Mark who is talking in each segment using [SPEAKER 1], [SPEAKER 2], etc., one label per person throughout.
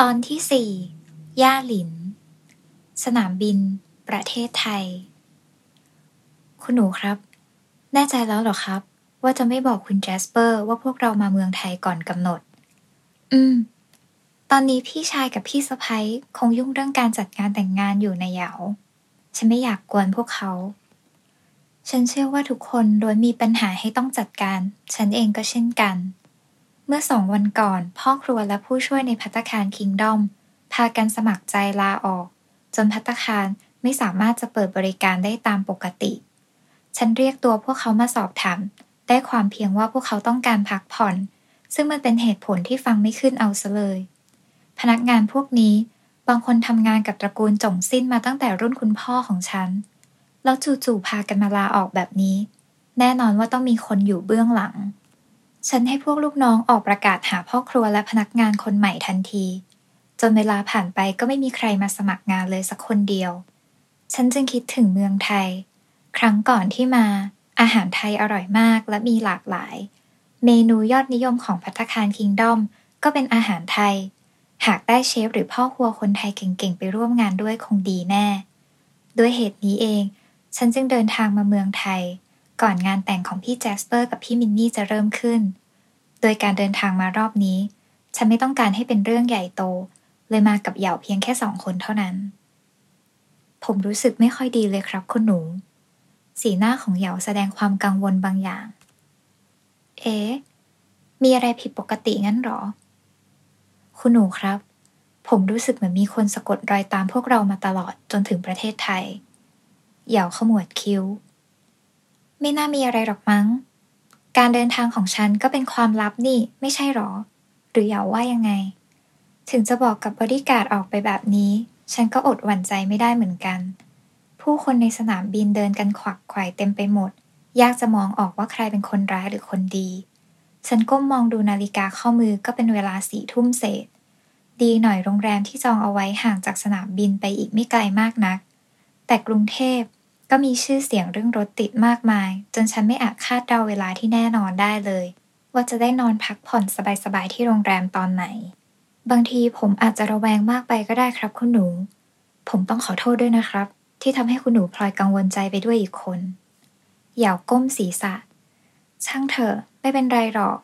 [SPEAKER 1] ตอนที่สี่ย่าหลิน สนามบิน ประเทศไทย คุณหนูครับ แน่ใจแล้วหรอครับ ว่าจะไม่บอกคุณแจสเปอร์ว่าพวกเรามาเมืองไทยก่อนกำหนด อืม ตอนนี้พี่ชายกับพี่สะพ้ยคงยุ่งเรื่องการจัดงานแต่งงานอยู่ในเหยาฉันไม่อยากกวนพวกเขา ฉันเชื่อว่าทุกคนล้วนมีปัญหาให้ต้องจัดการ ฉันเองก็เช่นกัน เมื่อสองวันก่อน พ่อครัวและผู้ช่วยในพัตตาคารคิงดอมพากันสมัครใจลาออก จนพัตตาคารไม่สามารถจะเปิดบริการได้ตามปกติ ฉันเรียกตัวพวกเขามาสอบถาม ได้ความเพียงว่าพวกเขาต้องการพักผ่อน ซึ่งมันเป็นเหตุผลที่ฟังไม่ขึ้นเอาซะเลย พนักงานพวกนี้บางคนทำงานกับตระกูลจงสิ้นมาตั้งแต่รุ่นคุณพ่อของฉัน แล้วจู่ๆพากันมาลาออกแบบนี้ แน่นอนว่าต้องมีคนอยู่เบื้องหลัง ฉันให้พวกลูกน้องออกประกาศหาพ่อครัวและพนักงานคนใหม่ทันที จนเวลาผ่านไปก็ไม่มีใครมาสมัครงานเลยสักคนเดียว ฉันจึงคิดถึงเมืองไทย ครั้งก่อนที่มา อาหารไทยอร่อยมากและมีหลากหลาย เมนูยอดนิยมของพัตคารคิงดอมก็เป็นอาหารไทย หากได้เชฟหรือพ่อครัวคนไทยเก่งๆ ไปร่วมงานด้วยคงดีแน่ ด้วยเหตุนี้เอง ฉันจึงเดินทางมาเมืองไทย ก่อนงานแต่งของพี่แจสเปอร์กับพี่มินนี่จะเริ่มขึ้น โดยการเดินทางมารอบนี้ ฉันไม่ต้องการให้เป็นเรื่องใหญ่โต เลยมากับเหย่าเพียงแค่สองคนเท่านั้น ผมรู้สึกไม่ค่อยดีเลยครับคุณหนู สีหน้าของเหยาแสดงความกังวลบางอย่าง เอ๊ะ มีอะไรผิดปกติงั้นหรอ คุณหนูครับ ผมรู้สึกเหมือนมีคนสะกดรอยตามพวกเรามาตลอดจนถึงประเทศไทย เหยาขมวดคิ้ว ไม่น่ามีอะไรหรอกมั้ง การเดินทางของฉันก็เป็นความลับนี่ไม่ใช่หรอ หรือเหยาว่ายังไง ถึงจะบอกกับบริการดออกไปแบบนี้ ฉันก็อดหวั่นใจไม่ได้เหมือนกัน ผู้คนในสนามบินเดินกันขวักไขว่เต็มไปหมด ยากจะมองออกว่าใครเป็นคนร้ายหรือคนดี ฉันก้มมองดูนาฬิกาข้อมือก็เป็นเวลาสี่ทุ่มเศษ ดีหน่อยโรงแรมที่จองเอาไว้ห่างจากสนามบินไปอีกไม่ไกลมากนัก แต่กรุงเทพ ก็มีชื่อเสียงเรื่องรถติดมากมาย จนฉันไม่อาจคาดเดาเวลาที่แน่นอนได้เลย ว่าจะได้นอนพักผ่อนสบายๆที่โรงแรมตอนไหน บางทีผมอาจจะระแวงมากไปก็ได้ครับคุณหนู ผมต้องขอโทษด้วยนะครับ ที่ทำให้คุณหนูพลอยกังวลใจไปด้วยอีกคนเหยาก้มศีรษะ ช่างเถอะไม่เป็นไรหรอก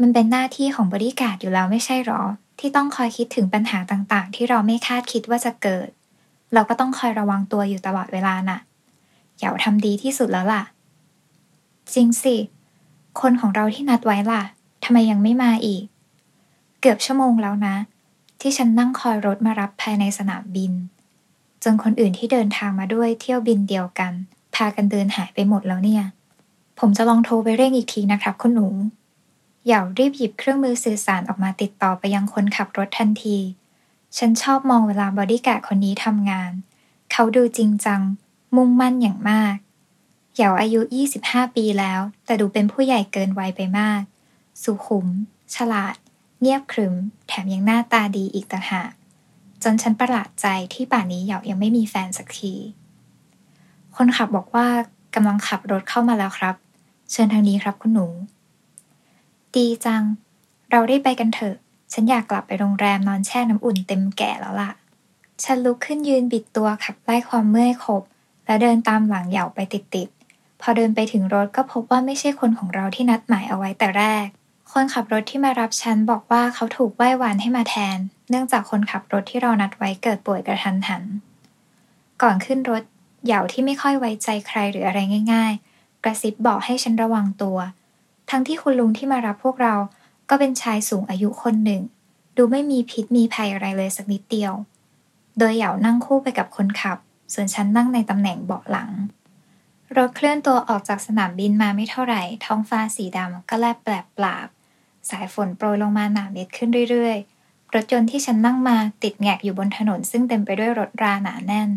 [SPEAKER 1] มันเป็นหน้าที่ของบริการอยู่แล้วไม่ใช่หรอ ที่ต้องคอยคิดถึงปัญหาต่างๆ ที่เราไม่คาดคิดว่าจะเกิด เราก็ต้องคอยระวังตัวอยู่ตลอดเวลาน่ะ เหยาทำดีที่สุดแล้วล่ะ จริงสิ คนของเราที่นัดไว้ล่ะทำไมยังไม่มาอีก เกือบชั่วโมงแล้วนะ ที่ฉันนั่งคอยรถมารับภายในสนามบิน จนคนอื่นที่เดินทางมาด้วยเที่ยวบินเดียวกัน พากันเดินหายไปหมดแล้วเนี่ย ผมจะลองโทรไปเร่งอีกทีนะครับ คุณหนูเหยารีบหยิบเครื่องมือสื่อสารออกมาติดต่อไปยังคนขับรถทันที ฉันชอบมองเวลาบอดี้การ์ดคนนี้ทำงาน เขาดูจริงจัง มุ่งมั่นอย่างมากเหยาอายุ 25 ปีแล้ว แต่ดูเป็นผู้ใหญ่เกินวัยไปมาก สุขุม ฉลาด เงียบขรึม แถมยังหน้าตาดีอีกต่างหาก จนฉันประหลาดใจที่ป่านนี้เหยายังไม่มีแฟนสักที คนขับบอกว่ากำลังขับรถเข้ามาแล้วครับ เชิญทางนี้ครับคุณหนู ดีจัง เราได้ไปกันเถอะ ฉันอยากกลับไปโรงแรมนอนแช่น้ำอุ่นเต็มแก่แล้วล่ะ ฉันลุกขึ้นยืนบิดตัวขับไล่ความเมื่อยขบ แล้วเดินตามหลังเหยาไปติดๆ พอเดินไปถึงรถก็พบว่าไม่ใช่คนของเราที่นัดหมายเอาไว้แต่แรก คนขับรถที่มารับฉันบอกว่าเขาถูกไหว้วานให้มาแทน เนื่องจากคนขับรถที่เรานัดไว้เกิดป่วยกระทันหัน ก่อนขึ้นรถเหยาที่ไม่ค่อยไว้ใจใครหรืออะไรง่าย ๆ กระซิบบอกให้ฉันระวังตัว ทั้งที่คุณลุงที่มารับพวกเรา ก็เป็นชายสูงอายุคนหนึ่ง ดูไม่มีพิษมีภัยอะไรเลยสักนิดเดียว โดยเหยานั่งคู่ไปกับคนขับ ส่วนฉันนั่งในตำแหน่งเบาะหลัง รถเคลื่อนตัวออกจากสนามบินมาไม่เท่าไหร่ ท้องฟ้าสีดำก็แลบแปลบปราบ สายฝนโปรยลงมาหนาเม็ดขึ้นเรื่อยๆ รถยนต์ที่ฉันนั่งมาติดแงกอยู่บนถนนซึ่งเต็มไปด้วยรถราหนาแน่น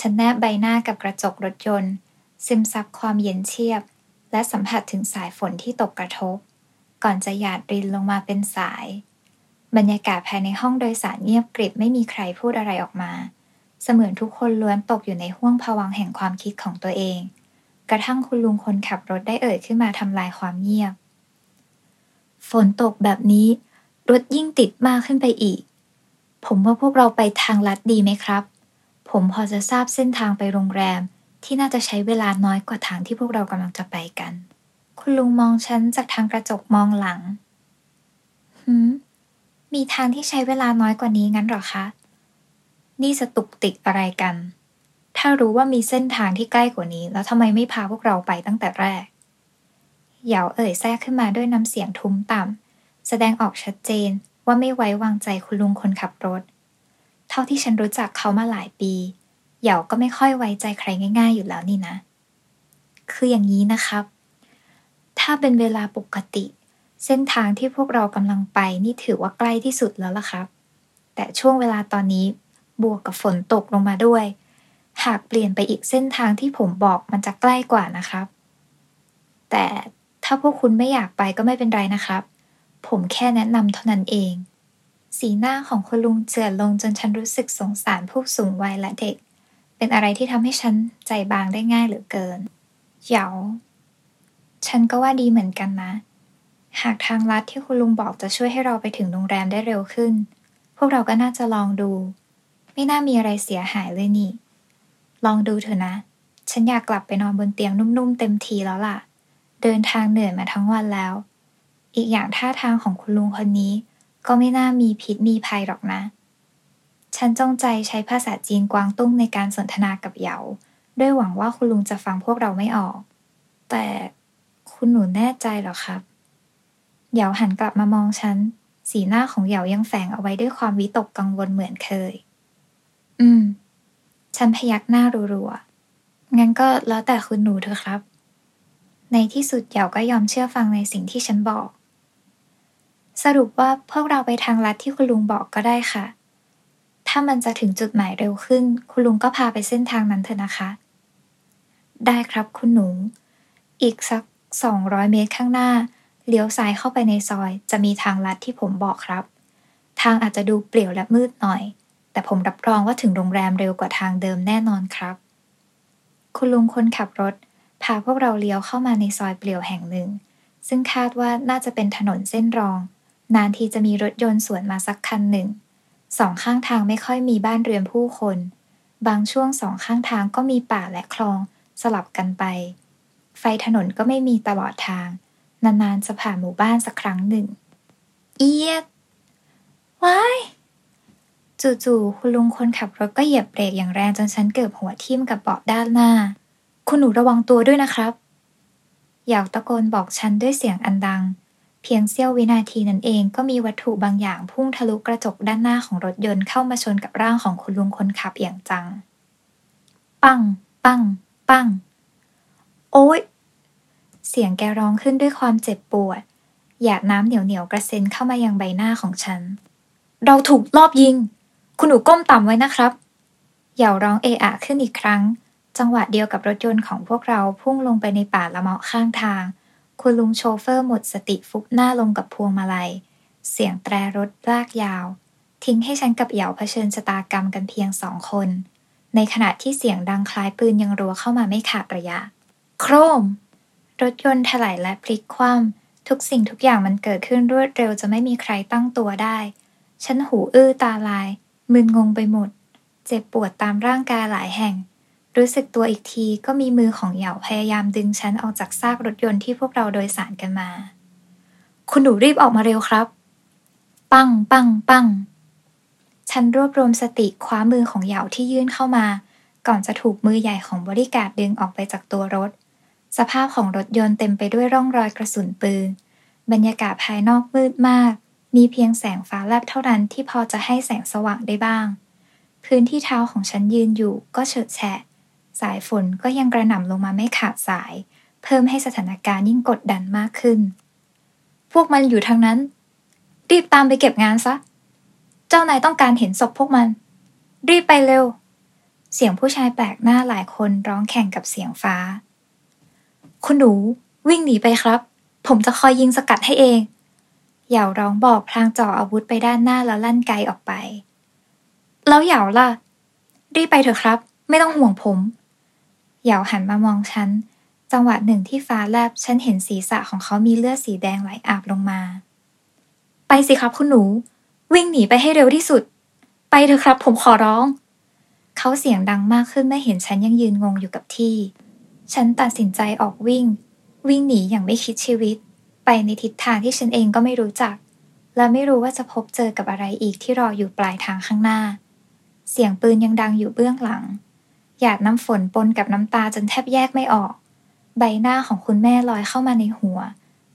[SPEAKER 1] ฉันแนบใบหน้ากับกระจกรถยนต์ ซึมซับความเย็นเชียบ และสัมผัสถึงสายฝนที่ตกกระทบ ก่อนจะหยาดรินลงมาเป็นสาย บรรยากาศภายในห้องโดยสารเงียบกริบไม่มีใครพูดอะไรออกมา เสมือนทุกคนล้วนตกอยู่ในห้วงภวังแห่งความคิดของตัวเอง กระทั่งคุณลุงคนขับรถได้เอ่ยขึ้นมาทำลายความเงียบ ฝนตกแบบนี้ รถยิ่งติดมากขึ้นไปอีก ผมว่าพวกเราไปทางลัดดีไหมครับ ผมพอจะทราบเส้นทางไปโรงแรมที่น่าจะใช้เวลาน้อยกว่าทางที่พวกเรากำลังจะไปกัน คุณลุงมองฉันจากทางกระจกมองหลังหืมมีทางที่ใช้เวลาน้อยกว่านี้งั้นหรอคะ นี่สตุกติกอะไรกัน ถ้ารู้ว่ามีเส้นทางที่ใกล้กว่านี้ แล้วทำไมไม่พาพวกเราไปตั้งแต่แรกเหยาเอ่ยแทรกขึ้นมาด้วยน้ำเสียงทุ้มต่ำแสดงออกชัดเจนว่าไม่ไว้วางใจคุณลุงคนขับรถ เท่าที่ฉันรู้จักเขามาหลายปีเหยาก็ไม่ค่อยไว้ใจใครง่าย ๆ อยู่แล้วนี่นะ คืออย่างนี้นะครับ ถ้าเป็นเวลาปกติ เส้นทางที่พวกเรากำลังไปนี่ถือว่าใกล้ที่สุดแล้วล่ะครับ แต่ช่วงเวลาตอนนี้ บวกกับฝนตกลงมาด้วย หากเปลี่ยนไปอีกเส้นทางที่ผมบอกมันจะใกล้กว่านะครับ แต่ถ้าพวกคุณไม่อยากไปก็ไม่เป็นไรนะครับ ผมแค่แนะนำเท่านั้นเอง สีหน้าของคุณลุงเจือลงจนฉันรู้สึกสงสารผู้สูงวัยและเด็ก เป็นอะไรที่ทำให้ฉันใจบางได้ง่ายเหลือเกินเหยาฉันก็ว่าดีเหมือนกันนะ หากทางลัดที่คุณลุงบอกจะช่วยให้เราไปถึงโรงแรมได้เร็วขึ้น พวกเราก็น่าจะลองดู ไม่น่ามีอะไรเสียหายเลยนี่ ลองดูเถอะนะ ฉันอยากกลับไปนอนบนเตียงนุ่มๆเต็มทีแล้วล่ะ เดินทางเหนื่อยมาทั้งวันแล้ว อีกอย่างท่าทางของคุณลุงคนนี้ ก็ไม่น่ามีพิษมีภัยหรอกนะ ฉันจงใจใช้ภาษาจีนกวางตุ้งในการสนทนากับเหยาด้วยหวังว่าคุณลุงจะฟังพวกเราไม่ออก แต่คุณหนูแน่ใจหรอครับ เหยาหันกลับมามองฉัน สีหน้าของเหยายังแฝงเอาไว้ด้วยความวิตกกังวลเหมือนเคย อืม ฉันพยักหน้ารัวๆ งั้นก็แล้วแต่คุณหนูเถอครับ ในที่สุดเหยาก็ยอมเชื่อฟังในสิ่งที่ฉันบอก สรุปว่าพวกเราไปทางลัดที่คุณลุงบอกก็ได้ค่ะ ถ้ามันจะถึงจุดหมายเร็วขึ้น คุณลุงก็พาไปเส้นทางนั้นเถอะนะคะ ได้ครับคุณหนู อีกสักสองร้อยเมตรข้างหน้า เลี้ยวซ้ายเข้าไปในซอย จะมีทางลัดที่ผมบอกครับ ทางอาจจะดูเปลี่ยวและมืดหน่อย แต่ผมรับรองว่าถึงโรงแรมเร็วกว่าทางเดิมแน่นอนครับ คุณลุงคนขับรถ พาพวกเราเลี้ยวเข้ามาในซอยเปลี่ยวแห่งหนึ่ง ซึ่งคาดว่าน่าจะเป็นถนนเส้นรอง นานทีจะมีรถยนต์สวนมาสักคันหนึ่ง สองข้างทางไม่ค่อยมีบ้านเรือนผู้คน บางช่วงสองข้างทางก็มีป่าและคลอง สลับกันไป ไฟถนนก็ไม่มีตลอดทาง นานๆจะผ่านหมู่บ้านสักครั้งหนึ่ง เอียดว้าย จู่ๆคุณลุงคนขับรถก็เหยียบเบรกอย่างแรงจนฉันเกือบหัวทิ่มกับเบาะด้านหน้า คุณหนูระวังตัวด้วยนะครับเหยาตะโกนบอกฉันด้วยเสียงอันดัง เพียงเสี้ยววินาทีนั้นเองก็มีวัตถุบางอย่างพุ่งทะลุกระจกด้านหน้าของรถยนต์เข้ามาชนกับร่างของคุณลุงคนขับอย่างจัง ปัง ปัง ปัง โอ้ยเสียงแกร้องขึ้นด้วยความเจ็บปวด หยาดน้ำเหนียวเหนียวกระเซ็นเข้ามายังใบหน้าของฉัน เราถูกลอบยิง คุณหนูก้มต่ำไว้นะครับ เหยาร้องเอะอะขึ้นอีกครั้ง จังหวะเดียวกับรถยนต์ของพวกเราพุ่งลงไปในป่าละเมาะข้างทาง คุณลุงโชเฟอร์หมดสติฟุบหน้าลงกับพวงมาลัย เสียงแตรรถลากยาว ทิ้งให้ฉันกับเหยาเผชิญชะตากรรมกันเพียงสองคน ในขณะที่เสียงดังคล้ายปืนยังรัวเข้ามาไม่ขาดระยะ โครม รถยนต์ถลายและพลิกคว่ำทุกสิ่งทุกอย่างมันเกิดขึ้นรวดเร็วจะไม่มีใครตั้งตัวได้ฉันหูอื้อตาลาย มึนงงไปหมด เจ็บปวดตามร่างกายหลายแห่ง รู้สึกตัวอีกทีก็มีมือของเหยาพยายามดึงฉันออกจากซากรถยนต์ที่พวกเราโดยสารกันมา คุณหนูรีบออกมาเร็วครับ ปังปังปังฉันรวบรวมสติคว้ามือของเหยาที่ยื่นเข้ามา ก่อนจะถูกมือใหญ่ของบริการดึงออกไปจากตัวรถ สภาพของรถยนต์เต็มไปด้วยร่องรอยกระสุนปืน บรรยากาศภายนอกมืดมาก มีเพียงแสงฟ้าแลบเท่านั้นที่พอจะให้แสงสว่างได้บ้าง พื้นที่เท้าของฉันยืนอยู่ก็เฉิดแฉะ สายฝนก็ยังกระหน่ำลงมาไม่ขาดสาย เพิ่มให้สถานการณ์ยิ่งกดดันมากขึ้น พวกมันอยู่ทางนั้น รีบตามไปเก็บงานซะ เจ้านายต้องการเห็นศพพวกมัน รีบไปเร็ว เสียงผู้ชายแปลกหน้าหลายคนร้องแข่งกับเสียงฟ้า คุณหนู วิ่งหนีไปครับ ผมจะคอยยิงสกัดให้เอง เหยาร้องบอกพลางจ่ออาวุธไปด้านหน้าแล้วลั่นไกออกไป แล้วเหยาล่ะ รีบไปเถอะครับ ไม่ต้องห่วงผม เหยาหันมามองฉัน จังหวะหนึ่งที่ฟ้าแลบฉันเห็นศีรษะของเขามีเลือดสีแดงไหลอาบลงมา ไปสิครับคุณหนู วิ่งหนีไปให้เร็วที่สุด ไปเถอะครับ ผมขอร้อง เขาเสียงดังมากขึ้นเมื่อเห็นฉันยังยืนงงอยู่กับที่ ฉันตัดสินใจออกวิ่ง วิ่งหนีอย่างไม่คิดชีวิต ไปในทิศทางที่ฉันเองก็ไม่รู้จัก และไม่รู้ว่าจะพบเจอกับอะไรอีกที่รออยู่ปลายทางข้างหน้า เสียงปืนยังดังอยู่เบื้องหลัง หยาดน้ำฝนปนกับน้ำตาจนแทบแยกไม่ออก ใบหน้าของคุณแม่ลอยเข้ามาในหัว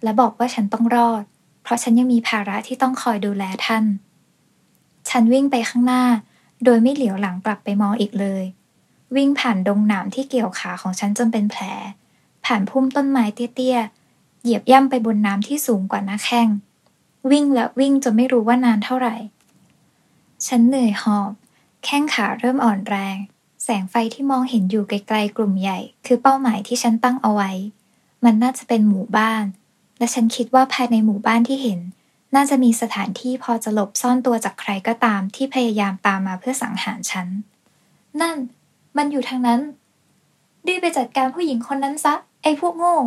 [SPEAKER 1] และบอกว่าฉันต้องรอด เพราะฉันยังมีภาระที่ต้องคอยดูแลท่าน ฉันวิ่งไปข้างหน้า โดยไม่เหลียวหลังกลับไปมองอีกเลย วิ่งผ่านดงหนามที่เกี่ยวขาของฉันจนเป็นแผล ผ่านพุ่มต้นไม้เตี้ยๆ เหยียบย่ำไปบนน้ำที่สูงกว่าหน้าแข้ง วิ่งและวิ่งจนไม่รู้ว่านานเท่าไหร่ ฉันเหนื่อยหอบ แข้งขาเริ่มอ่อนแรง แสงไฟที่มองเห็นอยู่ไกลๆกลุ่มใหญ่ คือเป้าหมายที่ฉันตั้งเอาไว้ มันน่าจะเป็นหมู่บ้าน และฉันคิดว่าภายในหมู่บ้านที่เห็น น่าจะมีสถานที่พอจะหลบซ่อนตัวจากใครก็ตามที่พยายามตามมาเพื่อสังหารฉัน นั่น มันอยู่ทางนั้นรีบไปจัดการผู้หญิงคนนั้นซะ ไอ้พวกโง่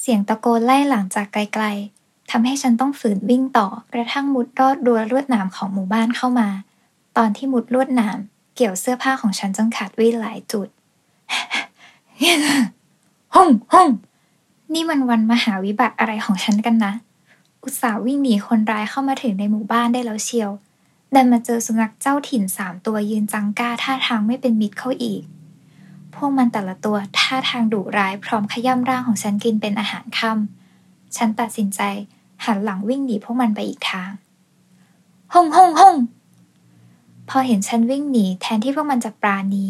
[SPEAKER 1] เสียงตะโกนไล่หลังจากไกลๆทำให้ฉันต้องฝืนวิ่งต่อกระทั่งมุดรอดรั้วลวดหนามของหมู่บ้านเข้ามา ตอนที่มุดลวดหนาม เกี่ยวเสื้อผ้าของฉันจนขาดวิ่หลายจุดห้องห้องนี่มันวันมหาวิบัติอะไรของฉันกันนะ อุตส่าห์วิ่งหนีคนร้ายเข้ามาถึงในหมู่บ้านได้แล้วเชียวดันมาเจอสุนัขเจ้าถิ่นสามตัวยืนจังก้าท่าทางไม่เป็นมิตรเข้าอีก วกมันแต่ละตัวท่าทางดุร้ายพร้อมขย่ำร่างของฉันกินเป็นอาหารค่ำฉันตัดสินใจหันหลังวิ่งหนีพวกมันไปอีกทางห้องห้องห้องพอเห็นฉันวิ่งหนีแทนที่พวกมันจะปราณี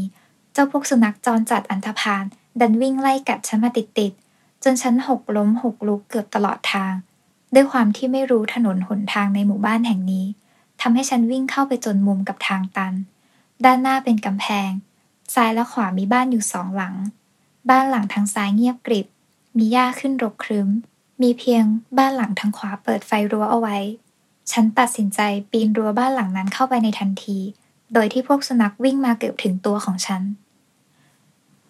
[SPEAKER 1] เจ้าพวกสุนัขจรจัดอันธพาลดันวิ่งไล่กัดฉันมาติดๆจนฉันหกล้มหกลุกเกือบตลอดทาง ด้วยความที่ไม่รู้ถนนหนทางในหมู่บ้านแห่งนี้ทำให้ฉันวิ่งเข้าไปจนมุมกับทางตัน ด้านหน้าเป็นกำแพง ซ้ายและขวามีบ้านอยู่สองหลัง บ้านหลังทางซ้ายเงียบกริบ มีหญ้าขึ้นรกครึ้ม มีเพียงบ้านหลังทางขวาเปิดไฟรั้วเอาไว้ ฉันตัดสินใจปีนรั้วบ้านหลังนั้นเข้าไปในทันที โดยที่พวกสุนัขวิ่งมาเกือบถึงตัวของฉัน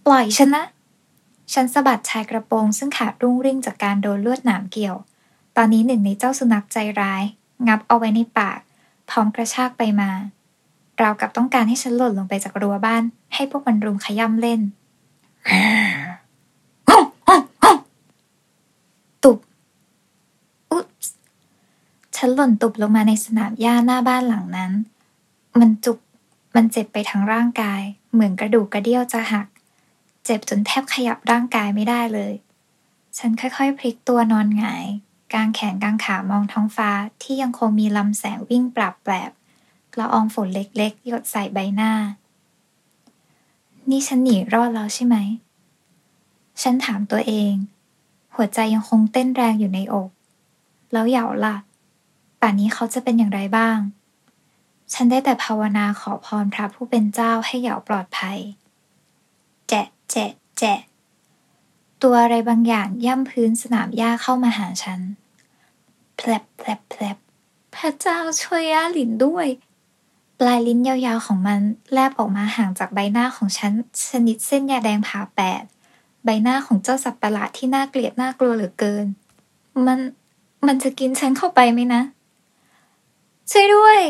[SPEAKER 1] ปล่อยฉันนะ ฉันสะบัดชายกระโปรงซึ่งขาดรุ่งริ่งจากการโดนลวดหนามเกี่ยว ตอนนี้หนึ่งในเจ้าสุนัขใจร้าย งับเอาไว้ในปาก พร้อมกระชากไปมา เรากับต้องการให้ฉันหล่นลงไปจากรั้วบ้าน ให้พวกมันรุมขย่ำเล่น ตุบ อุ๊บฉันหล่นตุบลงมาในสนามหญ้าหน้าบ้านหลังนั้น มันจุก มันเจ็บไปทั้งร่างกาย เหมือนกระดูกกระเดี่ยวจะหัก เจ็บจนแทบขยับร่างกายไม่ได้เลย ฉันค่อยๆ พลิกตัวนอนหงาย กางแขนกางขามองท้องฟ้าที่ยังคงมีลำแสงวิ่งปราบแปรบ ละอองฝนเล็กๆ หยดใส่ใบหน้า นี่ฉันหนีรอดแล้วใช่ไหม ฉันถามตัวเอง หัวใจยังคงเต้นแรงอยู่ในอก แล้วเหยาล่ะ ป่านนี้เขาจะเป็นอย่างไรบ้าง ฉันได้แต่ภาวนาขอพรพระผู้เป็นเจ้าให้เหยาปลอดภัย แจะแจะแจะตัวอะไรบางอย่างย่ำพื้นสนามหญ้าเข้ามาหาฉันแผลบแผลบแผลบพระเจ้าช่วยย่าหลินด้วย ปลายลิ้นยาวๆของมันแลบออกมาห่างจากใบหน้าของฉันชนิดเส้นยาแดงผ่าแปด ใบหน้าของเจ้าสัตว์ประหลาดที่น่าเกลียดน่ากลัวเหลือเกิน มันมันจะกินฉันเข้าไปไหมนะ ช่วยด้วย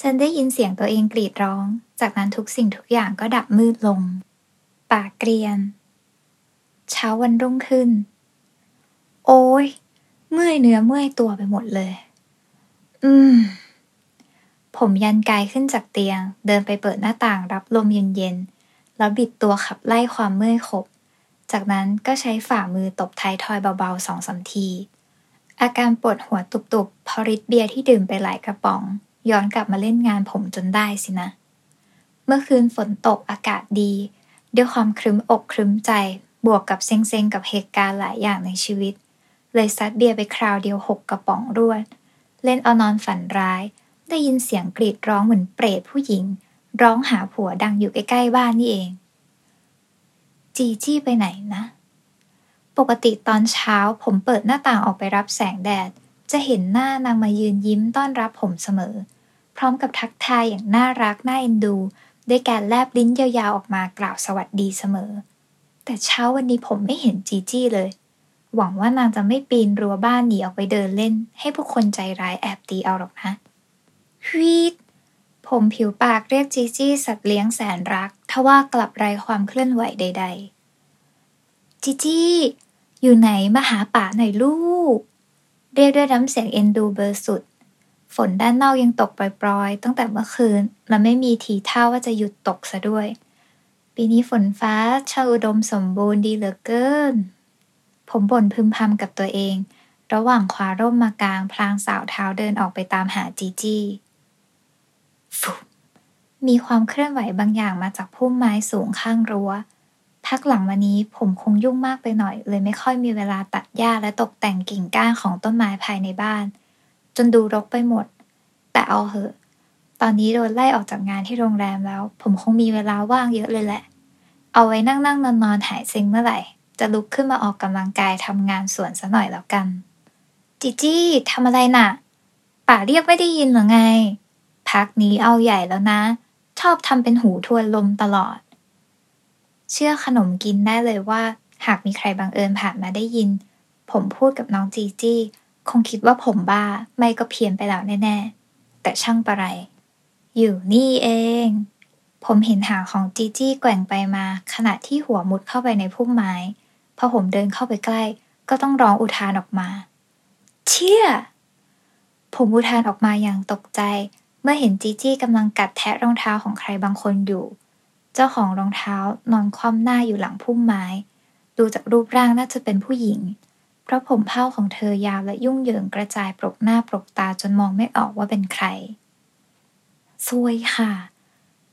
[SPEAKER 1] ฉันได้ยินเสียงตัวเองกรีดร้อง จากนั้นทุกสิ่งทุกอย่างก็ดับมืดลง ป่าเกรียน เช้าวันรุ่งขึ้น โอ้ยเมื่อยเนื้อเมื่อยตัวไปหมดเลย อืม ผมยันกายขึ้นจากเตียง เดินไปเปิดหน้าต่างรับลมเย็นๆ แล้วบิดตัวขับไล่ความเมื่อยขบ จากนั้นก็ใช้ฝ่ามือตบท้ายทอยเบาๆสองสามที อาการปวดหัวตุบๆพอริดเบียร์ที่ดื่มไปหลายกระป๋อง ย้อนกลับมาเล่นงานผมจนได้สินะ เมื่อคืนฝนตกอากาศดี ด้วยความครึ้มอกครึ้มใจ บวกกับเซ็งๆกับเหตุการณ์หลายอย่างในชีวิต เลยซัดเบียร์ไปคราวเดียวหกกระป๋องรวด เล่นเอานอนฝันร้าย ได้ยินเสียงกรีดร้องเหมือนเปรตผู้หญิง ร้องหาผัวดังอยู่ใกล้ๆบ้านนี่เอง จีจี้ไปไหนนะ ปกติตอนเช้าผมเปิดหน้าต่างออกไปรับแสงแดด จะเห็นหน้านางมายืนยิ้มต้อนรับผมเสมอ พร้อมกับทักทายอย่างน่ารักน่าเอ็นดู ด้วยการแลบลิ้นยาวๆออกมากล่าวสวัสดีเสมอ แต่เช้าวันนี้ผมไม่เห็นจีจี้เลยหวังว่านางจะไม่ปีนรั้วบ้านหนีออกไปเดินเล่น ให้ผู้คนใจร้ายแอบตีเอาหรอกนะ วีดผมผิวปากเรียกจีจี้สัตว์เลี้ยงแสนรัก ทว่ากลับไร้ความเคลื่อนไหวใด ๆ จีจี้อยู่ไหนมาหาป่าหน่อยลูก เรียกด้วยน้ำเสียงเอ็นดูเบอร์สุด ฝนด้านนอกยังตกปรอยๆ ตั้งแต่เมื่อคืนและไม่มีทีท่าว่าจะหยุดตกซะด้วย ปีนี้ฝนฟ้าช่างอุดมสมบูรณ์ดีเหลือเกิน ผมบ่นพึมพำกับตัวเอง ระหว่างคว้าร่มมากลางพลางสาวเท้าเดินออกไปตามหาจีจี้ มีความเคลื่อนไหวบางอย่างมาจากพุ่มไม้สูงข้างรัว้ว พักหลังมานี้ผมคงยุ่งมากไปหน่อย เลยไม่ค่อยมีเวลาตัดหญ้าและตกแต่งกิ่งก้านของต้นไม้ภายในบ้าน จนดูรกไปหมด แต่เอาเหอะ ตอนนี้โดนไล่ออกจากงานที่โรงแรมแล้ว ผมคงมีเวลาว่างเยอะเลยแหละ เอาไว้นั่งนั่งนอนนอนหายเซ็งเมื่อไหร่ จะลุกขึ้นมาออกกำลังกายทำงานสวนซะหน่อยแล้วกัน จิจี้ทำอะไรน่ะป่าเรียกไม่ได้ยินหรือไง พักนี้เอาใหญ่แล้วนะ ชอบทำเป็นหูทวนลมตลอด เชื่อขนมกินได้เลยว่า หากมีใครบังเอิญผ่านมาได้ยิน ผมพูดกับน้องจีจี้คงคิดว่าผมบ้าไม่ก็เพี้ยนไปแล้วแน่ๆ แต่ช่างประไร อยู่นี่เอง ผมเห็นหางของจีจี้แกว่งไปมา ขณะที่หัวมุดเข้าไปในพุ่มไม้ พอผมเดินเข้าไปใกล้ ก็ต้องร้องอุทานออกมา เชี่ยผมอุทานออกมาอย่างตกใจ มื่อเห็นจีจี้กำลังกัดแทะรองเท้าของใครบางคนอยู่ เจ้าของรองเท้านอนคว่ำหน้าอยู่หลังพุ่มไม้ ดูจากรูปร่างน่าจะเป็นผู้หญิง เพราะผมเผ้าของเธอยาวและยุ่งเหยิงกระจายปรกหน้าปรกตาจนมองไม่ออกว่าเป็นใครซวยค่ะ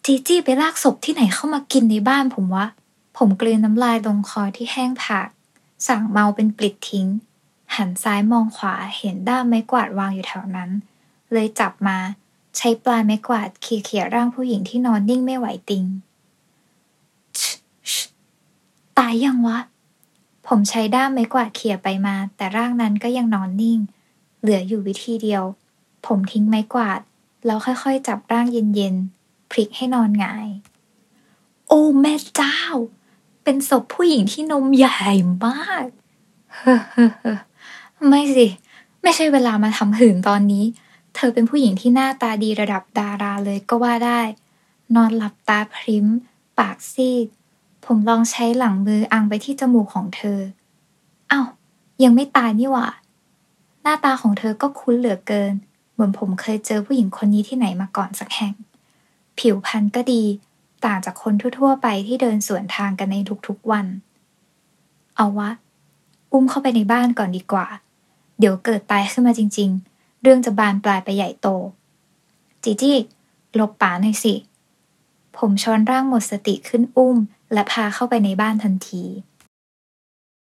[SPEAKER 1] จีจี้ไปลากศพที่ไหนเข้ามากินในบ้านผมวะ ผมกลืนน้ำลายลงคอที่แห้งผาก สั่งเมาเป็นปลิดทิ้ง หันซ้ายมองขวาเห็นด้ามไม้กวาดวางอยู่แถวนั้น เลยจับมา ใช้ปลายไม้กวาดเขี่ยร่างผู้หญิงที่นอนนิ่งไม่ไหวติง ตายยังวะ ผมใช้ด้ามไม้กวาดเขี่ยไปมา แต่ร่างนั้นก็ยังนอนนิ่ง เหลืออยู่วิธีเดียว ผมทิ้งไม้กวาด แล้วค่อยๆ จับร่างเย็นๆ พลิกให้นอนหงาย โอ้แม่เจ้า เป็นศพผู้หญิงที่นมใหญ่มากเฮ้อไม่สิ ไม่ใช่เวลามาทำหื่นตอนนี้ เธอเป็นผู้หญิงที่หน้าตาดีระดับดาราเลยก็ว่าได้ นอนหลับตาพริ้ม ปากซีด ผมลองใช้หลังมืออังไปที่จมูกของเธอ เอา้า ยังไม่ตายนี่หว่า หน้าตาของเธอก็คุ้นเหลือเกิน เหมือนผมเคยเจอผู้หญิงคนนี้ที่ไหนมาก่อนสักแห่ง ผิวพรรณก็ดี ต่างจากคนทั่วๆไปที่เดินสวนทางกันในทุกๆวัน เอาวะ อุ้มเข้าไปในบ้านก่อนดีกว่า เดี๋ยวเกิดตายขึ้นมาจริง ๆ เรื่องจะบานปลายไปใหญ่โต จีจี้หลบป๋าหน่อยสิ ผมช้อนร่างหมดสติขึ้นอุ้ม และพาเข้าไปในบ้านทันที